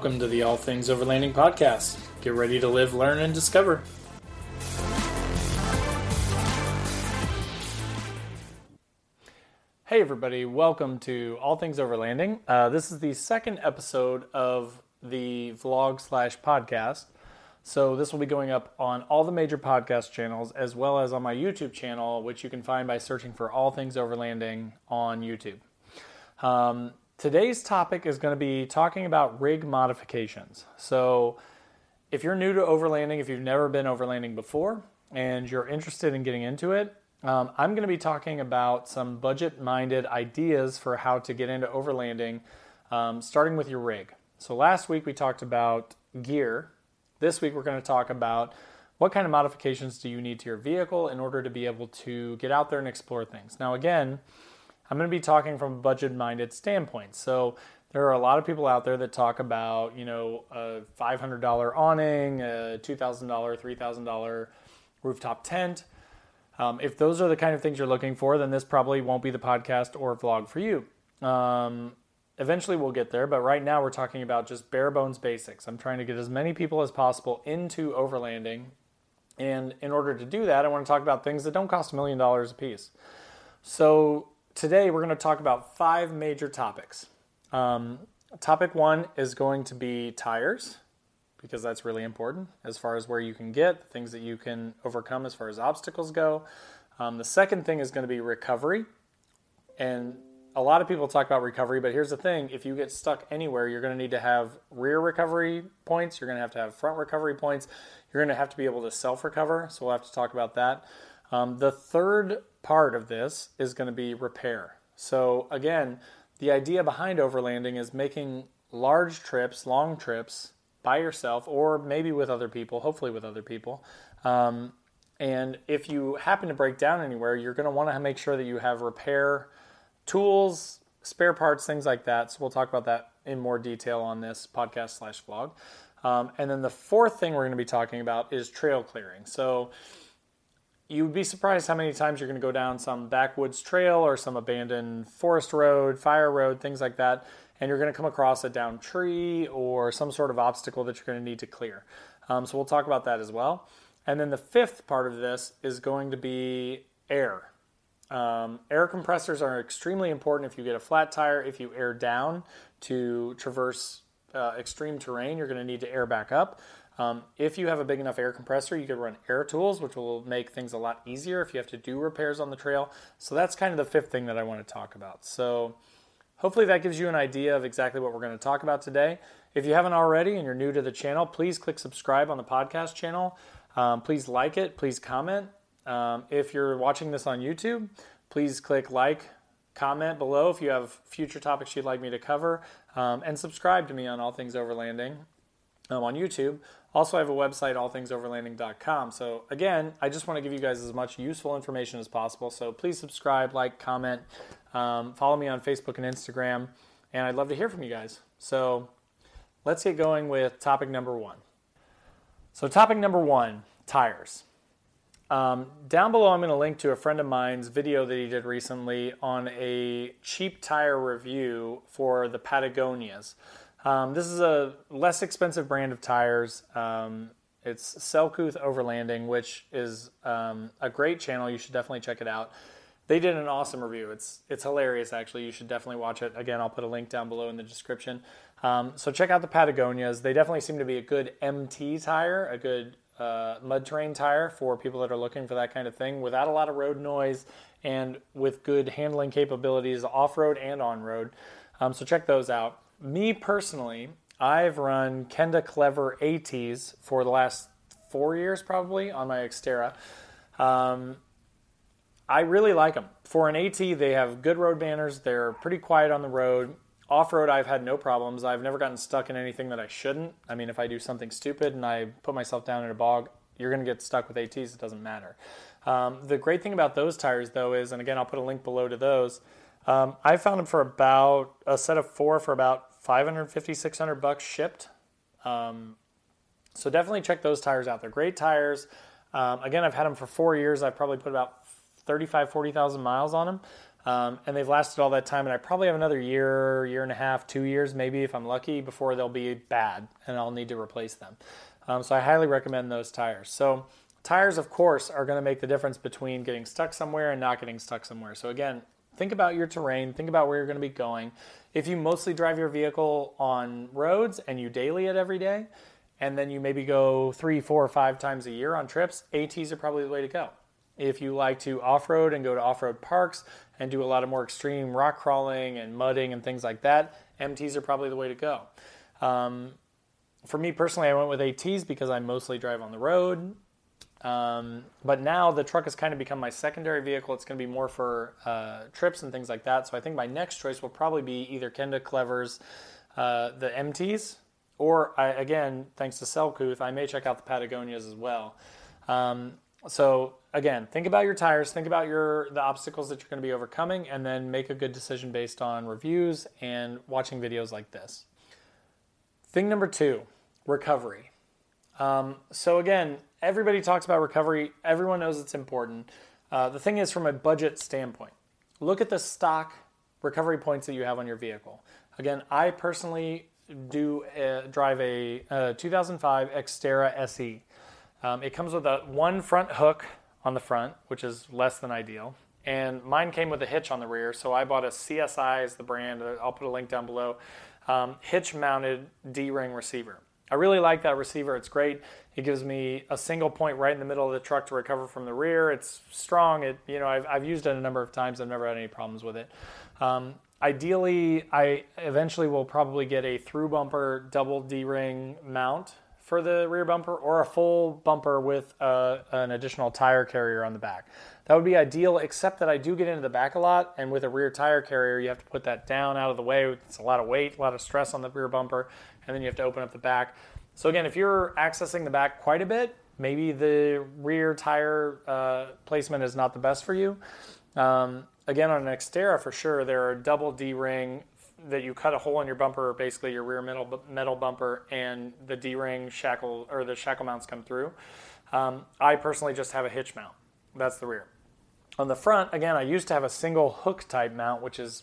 Welcome to the All Things Overlanding podcast. Get ready to live, learn, and discover. Hey, everybody, welcome to All Things Overlanding. Uh, this is the second episode of the vlog slash podcast. So, this will be going up on all the major podcast channels as well as on my YouTube channel, which you can find by searching for All Things Overlanding on YouTube. Um, today's topic is going to be talking about rig modifications. So, if you're new to overlanding, if you've never been overlanding before, and you're interested in getting into it, um, I'm going to be talking about some budget minded ideas for how to get into overlanding, um, starting with your rig. So, last week we talked about gear. This week we're going to talk about what kind of modifications do you need to your vehicle in order to be able to get out there and explore things. Now, again, I'm going to be talking from a budget minded standpoint. So, there are a lot of people out there that talk about, you know, a $500 awning, a $2,000, $3,000 rooftop tent. Um, if those are the kind of things you're looking for, then this probably won't be the podcast or vlog for you. Um, eventually we'll get there, but right now we're talking about just bare bones basics. I'm trying to get as many people as possible into overlanding. And in order to do that, I want to talk about things that don't cost a million dollars a piece. So today we're going to talk about five major topics. Um, topic one is going to be tires because that's really important as far as where you can get, things that you can overcome as far as obstacles go. Um, the second thing is going to be recovery. And a lot of people talk about recovery, but here's the thing if you get stuck anywhere, you're going to need to have rear recovery points, you're going to have to have front recovery points, you're going to have to be able to self recover. So we'll have to talk about that. Um, the third part of this is going to be repair. So, again, the idea behind overlanding is making large trips, long trips, by yourself or maybe with other people, hopefully with other people. Um, and if you happen to break down anywhere, you're going to want to make sure that you have repair tools, spare parts, things like that. So we'll talk about that in more detail on this podcast slash vlog. Um, and then the fourth thing we're going to be talking about is trail clearing. So you would be surprised how many times you're going to go down some backwoods trail or some abandoned forest road, fire road, things like that, and you're going to come across a down tree or some sort of obstacle that you're going to need to clear. Um, so we'll talk about that as well. And then the fifth part of this is going to be air. Um, air compressors are extremely important if you get a flat tire, if you air down to traverse uh, extreme terrain, you're going to need to air back up. Um, if you have a big enough air compressor, you could run air tools, which will make things a lot easier if you have to do repairs on the trail. So that's kind of the fifth thing that I want to talk about. So Hopefully, that gives you an idea of exactly what we're going to talk about today. If you haven't already and you're new to the channel, please click subscribe on the podcast channel. Um, please like it. Please comment. Um, if you're watching this on YouTube, please click like, comment below if you have future topics you'd like me to cover, um, and subscribe to me on All Things Overlanding um, on YouTube. Also, I have a website, allthingsoverlanding.com. So, again, I just want to give you guys as much useful information as possible. So, please subscribe, like, comment, um, follow me on Facebook and Instagram, and I'd love to hear from you guys. So, let's get going with topic number one. So, topic number one tires. Um, down below, I'm going to link to a friend of mine's video that he did recently on a cheap tire review for the Patagonias. Um, this is a less expensive brand of tires. Um, it's Selcouth Overlanding, which is um, a great channel. You should definitely check it out. They did an awesome review. It's it's hilarious actually. You should definitely watch it. Again, I'll put a link down below in the description. Um, so check out the Patagonias. They definitely seem to be a good MT tire, a good uh, mud terrain tire for people that are looking for that kind of thing without a lot of road noise and with good handling capabilities off road and on road. Um, so check those out me personally, I've run Kenda Klever ATs for the last four years probably on my Xterra. Um, I really like them. For an AT, they have good road banners. They're pretty quiet on the road. Off road, I've had no problems. I've never gotten stuck in anything that I shouldn't. I mean, if I do something stupid and I put myself down in a bog, you're going to get stuck with ATs. It doesn't matter. Um, the great thing about those tires, though, is, and again, I'll put a link below to those. Um, I found them for about a set of four for about 550, 600 bucks shipped. Um, so definitely check those tires out. They're great tires. Um, again, I've had them for four years. I've probably put about 35, 40,000 miles on them. Um, and they've lasted all that time. And I probably have another year, year and a half, two years maybe if I'm lucky before they'll be bad and I'll need to replace them. Um, so I highly recommend those tires. So tires, of course, are going to make the difference between getting stuck somewhere and not getting stuck somewhere. So again, think about your terrain, think about where you're going to be going. If you mostly drive your vehicle on roads and you daily it every day, and then you maybe go three, four, or five times a year on trips, ATs are probably the way to go. If you like to off road and go to off road parks and do a lot of more extreme rock crawling and mudding and things like that, MTs are probably the way to go. Um, for me personally, I went with ATs because I mostly drive on the road. Um, but now the truck has kind of become my secondary vehicle. It's going to be more for uh, trips and things like that. So I think my next choice will probably be either Kenda Klever's, uh, the MTs, or I, again, thanks to Selcouth, I may check out the Patagonias as well. Um, so again, think about your tires, think about your the obstacles that you're going to be overcoming, and then make a good decision based on reviews and watching videos like this. Thing number two, recovery. Um, so again, everybody talks about recovery. Everyone knows it's important. Uh, the thing is, from a budget standpoint, look at the stock recovery points that you have on your vehicle. Again, I personally do a, drive a, a, 2005 Xterra SE. Um, it comes with a one front hook on the front, which is less than ideal. And mine came with a hitch on the rear, so I bought a CSI as the brand. I'll put a link down below. Um, hitch mounted D ring receiver. I really like that receiver. It's great. It gives me a single point right in the middle of the truck to recover from the rear. It's strong. It you know I've, I've used it a number of times. I've never had any problems with it. Um, Ideally, I eventually will probably get a through bumper double D-ring mount for the rear bumper or a full bumper with uh, an additional tire carrier on the back. That would be ideal, except that I do get into the back a lot, and with a rear tire carrier, you have to put that down out of the way. It's a lot of weight, a lot of stress on the rear bumper, and then you have to open up the back. So, again, if you're accessing the back quite a bit, maybe the rear tire uh, placement is not the best for you. Um, again, on an Xterra for sure, there are double D ring that you cut a hole in your bumper, basically your rear metal metal bumper, and the D ring shackle or the shackle mounts come through. Um, I personally just have a hitch mount. That's the rear. On the front, again, I used to have a single hook type mount, which is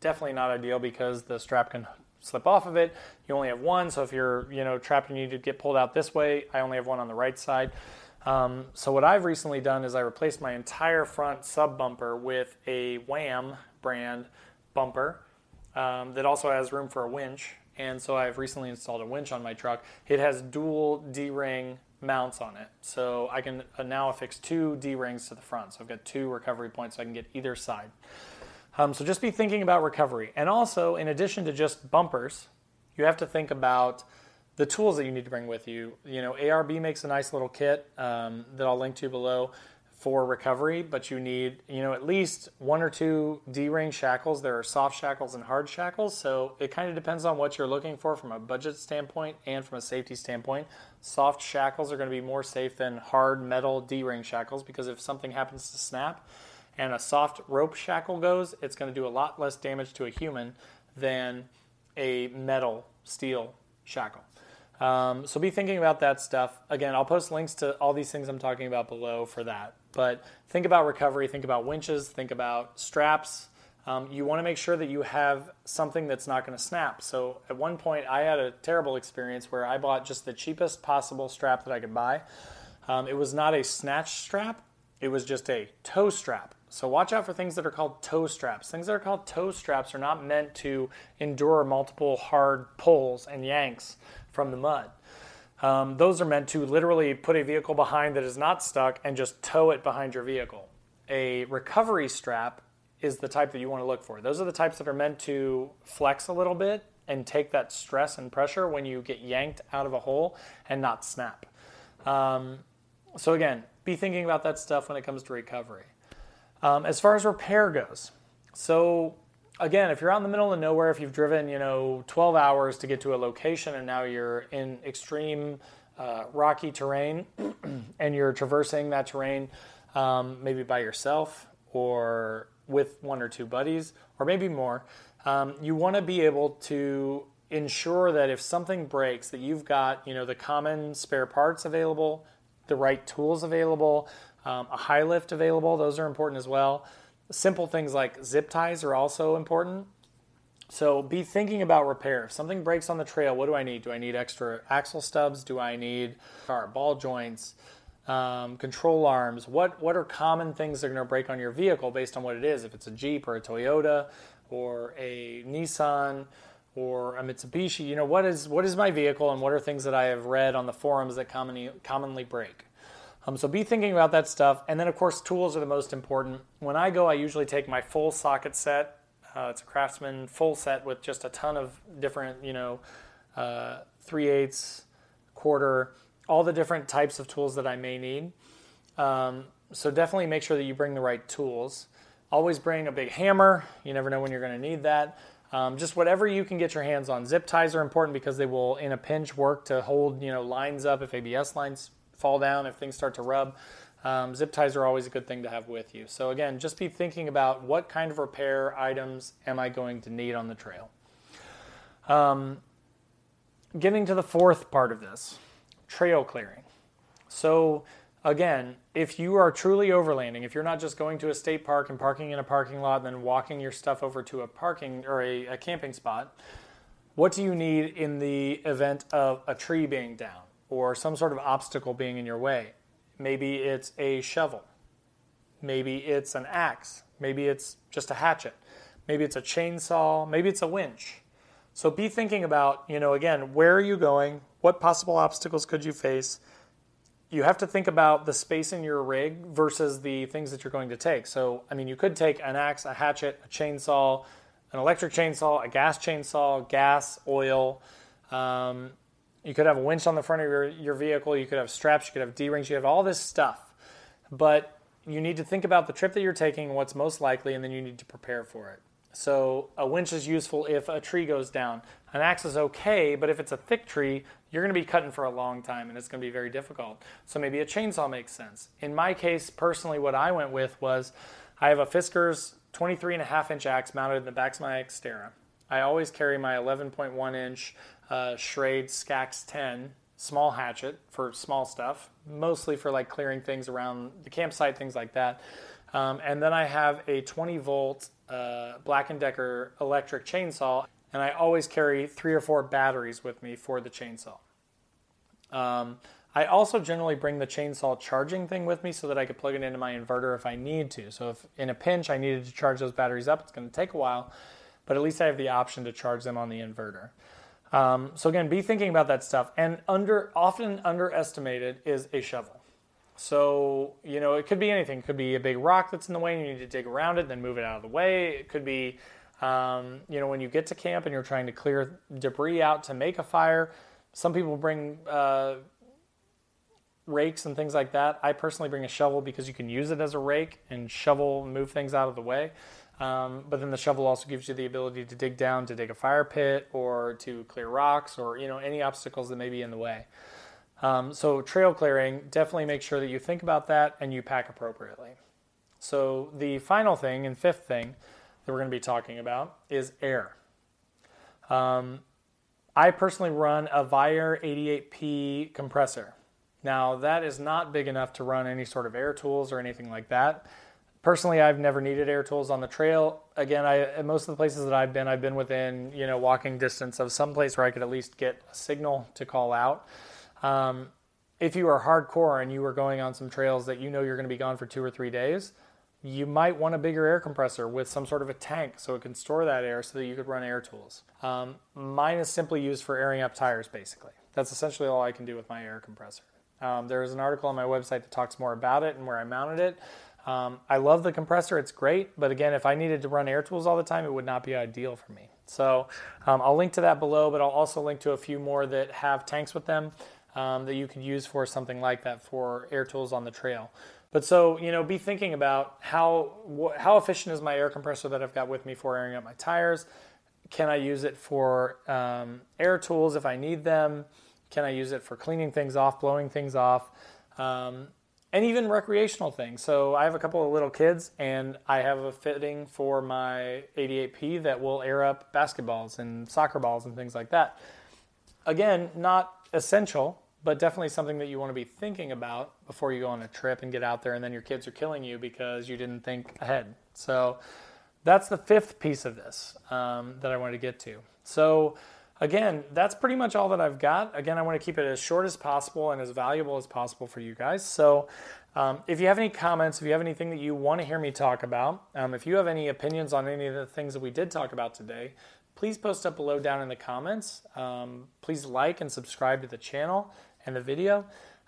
definitely not ideal because the strap can slip off of it. You only have one, so if you're you know trapped and you need to get pulled out this way, I only have one on the right side. Um, so what I've recently done is I replaced my entire front sub bumper with a Wam brand bumper um, that also has room for a winch. And so I've recently installed a winch on my truck. It has dual D-ring mounts on it, so I can uh, now affix two D-rings to the front. So I've got two recovery points, so I can get either side. Um, so just be thinking about recovery, and also in addition to just bumpers, you have to think about the tools that you need to bring with you. You know, ARB makes a nice little kit um, that I'll link to below for recovery, but you need, you know, at least one or two D-ring shackles. There are soft shackles and hard shackles, so it kind of depends on what you're looking for from a budget standpoint and from a safety standpoint. Soft shackles are going to be more safe than hard metal D-ring shackles because if something happens to snap and a soft rope shackle goes, it's going to do a lot less damage to a human than a metal steel shackle. Um, so be thinking about that stuff. Again, I'll post links to all these things I'm talking about below for that. But think about recovery, think about winches, think about straps. Um, you want to make sure that you have something that's not going to snap. So at one point, I had a terrible experience where I bought just the cheapest possible strap that I could buy. Um, it was not a snatch strap, it was just a tow strap. So watch out for things that are called tow straps. Things that are called tow straps are not meant to endure multiple hard pulls and yanks from the mud. Um, those are meant to literally put a vehicle behind that is not stuck and just tow it behind your vehicle. A recovery strap is the type that you want to look for. Those are the types that are meant to flex a little bit and take that stress and pressure when you get yanked out of a hole and not snap. Um, so again, be thinking about that stuff when it comes to recovery. Um, as far as repair goes, so again, if you're out in the middle of nowhere, if you've driven, you know, 12 hours to get to a location and now you're in extreme uh, rocky terrain and you're traversing that terrain um, maybe by yourself or with one or two buddies or maybe more, um, you want to be able to ensure that if something breaks that you've got, you know, the common spare parts available, the right tools available, um, a high lift available. Those are important as well. Simple things like zip ties are also important. So be thinking about repair. If something breaks on the trail, what do I need? Do I need extra axle stubs? Do I need car ball joints, um, control arms? What what are common things that are going to break on your vehicle based on what it is? If it's a Jeep or a Toyota or a Nissan or a Mitsubishi, you know what is what is my vehicle and what are things that I have read on the forums that commonly commonly break? Um, so be thinking about that stuff. And then, of course, tools are the most important. When I go, I usually take my full socket set. Uh, it's a Craftsman full set with just a ton of different, you know, uh, three eighths, quarter, all the different types of tools that I may need. Um, so definitely make sure that you bring the right tools. Always bring a big hammer. You never know when you're going to need that. Um, just whatever you can get your hands on. Zip ties are important because they will, in a pinch, work to hold you know lines up if ABS lines fall down, if things start to rub. Um, zip ties are always a good thing to have with you. So again, just be thinking about what kind of repair items am I going to need on the trail. Um, getting to the fourth part of this, trail clearing. So again, if you are truly overlanding, if you're not just going to a state park and parking in a parking lot and then walking your stuff over to a parking or a, a camping spot, what do you need in the event of a tree being down? Or some sort of obstacle being in your way. Maybe it's a shovel. Maybe it's an axe. Maybe it's just a hatchet. Maybe it's a chainsaw. Maybe it's a winch. So be thinking about, you know, again, where are you going? What possible obstacles could you face? You have to think about the space in your rig versus the things that you're going to take. So, I mean, you could take an axe, a hatchet, a chainsaw, an electric chainsaw, a gas chainsaw, gas, oil. Um, you could have a winch on the front of your, your vehicle. You could have straps. You could have D rings. You have all this stuff. But you need to think about the trip that you're taking, what's most likely, and then you need to prepare for it. So a winch is useful if a tree goes down. An axe is okay, but if it's a thick tree, you're going to be cutting for a long time and it's going to be very difficult. So maybe a chainsaw makes sense. In my case, personally, what I went with was I have a Fiskars 23 and a half inch axe mounted in the back of my Xterra. I always carry my 11.1 inch uh, Schrade SCAXE 10 small hatchet for small stuff, mostly for like clearing things around the campsite, things like that. Um, and then I have a 20 volt uh, Black & Decker electric chainsaw, and I always carry three or four batteries with me for the chainsaw. Um, I also generally bring the chainsaw charging thing with me so that I could plug it into my inverter if I need to. So if in a pinch I needed to charge those batteries up, it's going to take a while, but at least I have the option to charge them on the inverter. Um, so again, be thinking about that stuff. And under often underestimated is a shovel. So you know it could be anything. It could be a big rock that's in the way, and you need to dig around it, then move it out of the way. It could be um, you know when you get to camp and you're trying to clear debris out to make a fire. Some people bring uh, rakes and things like that. I personally bring a shovel because you can use it as a rake and shovel move things out of the way. Um, but then the shovel also gives you the ability to dig down to dig a fire pit or to clear rocks or you know any obstacles that may be in the way. Um, so trail clearing, definitely make sure that you think about that and you pack appropriately. So the final thing and fifth thing that we're going to be talking about is air. Um, I personally run a Viair 88P compressor. Now that is not big enough to run any sort of air tools or anything like that. Personally, I've never needed air tools on the trail. Again, I most of the places that I've been, I've been within you know walking distance of some place where I could at least get a signal to call out. Um, if you are hardcore and you are going on some trails that you know you're going to be gone for two or three days, you might want a bigger air compressor with some sort of a tank so it can store that air so that you could run air tools. Um, mine is simply used for airing up tires, basically. That's essentially all I can do with my air compressor. Um, there is an article on my website that talks more about it and where I mounted it. Um, I love the compressor, it's great, but again, if I needed to run air tools all the time, it would not be ideal for me. So um, I'll link to that below, but I'll also link to a few more that have tanks with them. um, that you could use for something like that for air tools on the trail. But so you know, be thinking about how wh- how efficient is my air compressor that I've got with me for airing out my tires. Can I use it for um, air tools if I need them? Can I use it for cleaning things off, blowing things off? Um, and even recreational things. So I have a couple of little kids, and I have a fitting for my 88P that will air up basketballs and soccer balls and things like that. Again, not essential, but definitely something that you want to be thinking about before you go on a trip and get out there, and then your kids are killing you because you didn't think ahead. So that's the fifth piece of this um, that I wanted to get to. So again, that's pretty much all that I've got. Again, I want to keep it as short as possible and as valuable as possible for you guys. So, um, if you have any comments, if you have anything that you want to hear me talk about, um, if you have any opinions on any of the things that we did talk about today, please post up below down in the comments. Um, please like and subscribe to the channel and the video.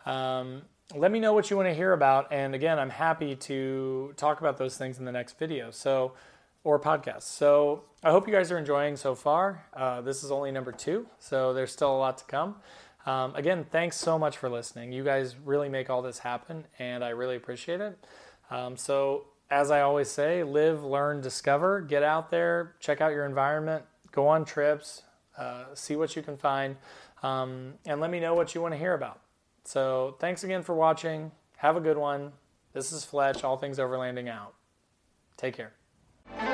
Um, let me know what you want to hear about. And again, I'm happy to talk about those things in the next video. So, or podcast. So I hope you guys are enjoying so far. Uh, this is only number two, so there's still a lot to come. Um, again, thanks so much for listening. You guys really make all this happen, and I really appreciate it. Um, so, as I always say, live, learn, discover. Get out there, check out your environment, go on trips, uh, see what you can find, um, and let me know what you want to hear about. So, thanks again for watching. Have a good one. This is Fletch, All Things Overlanding out. Take care.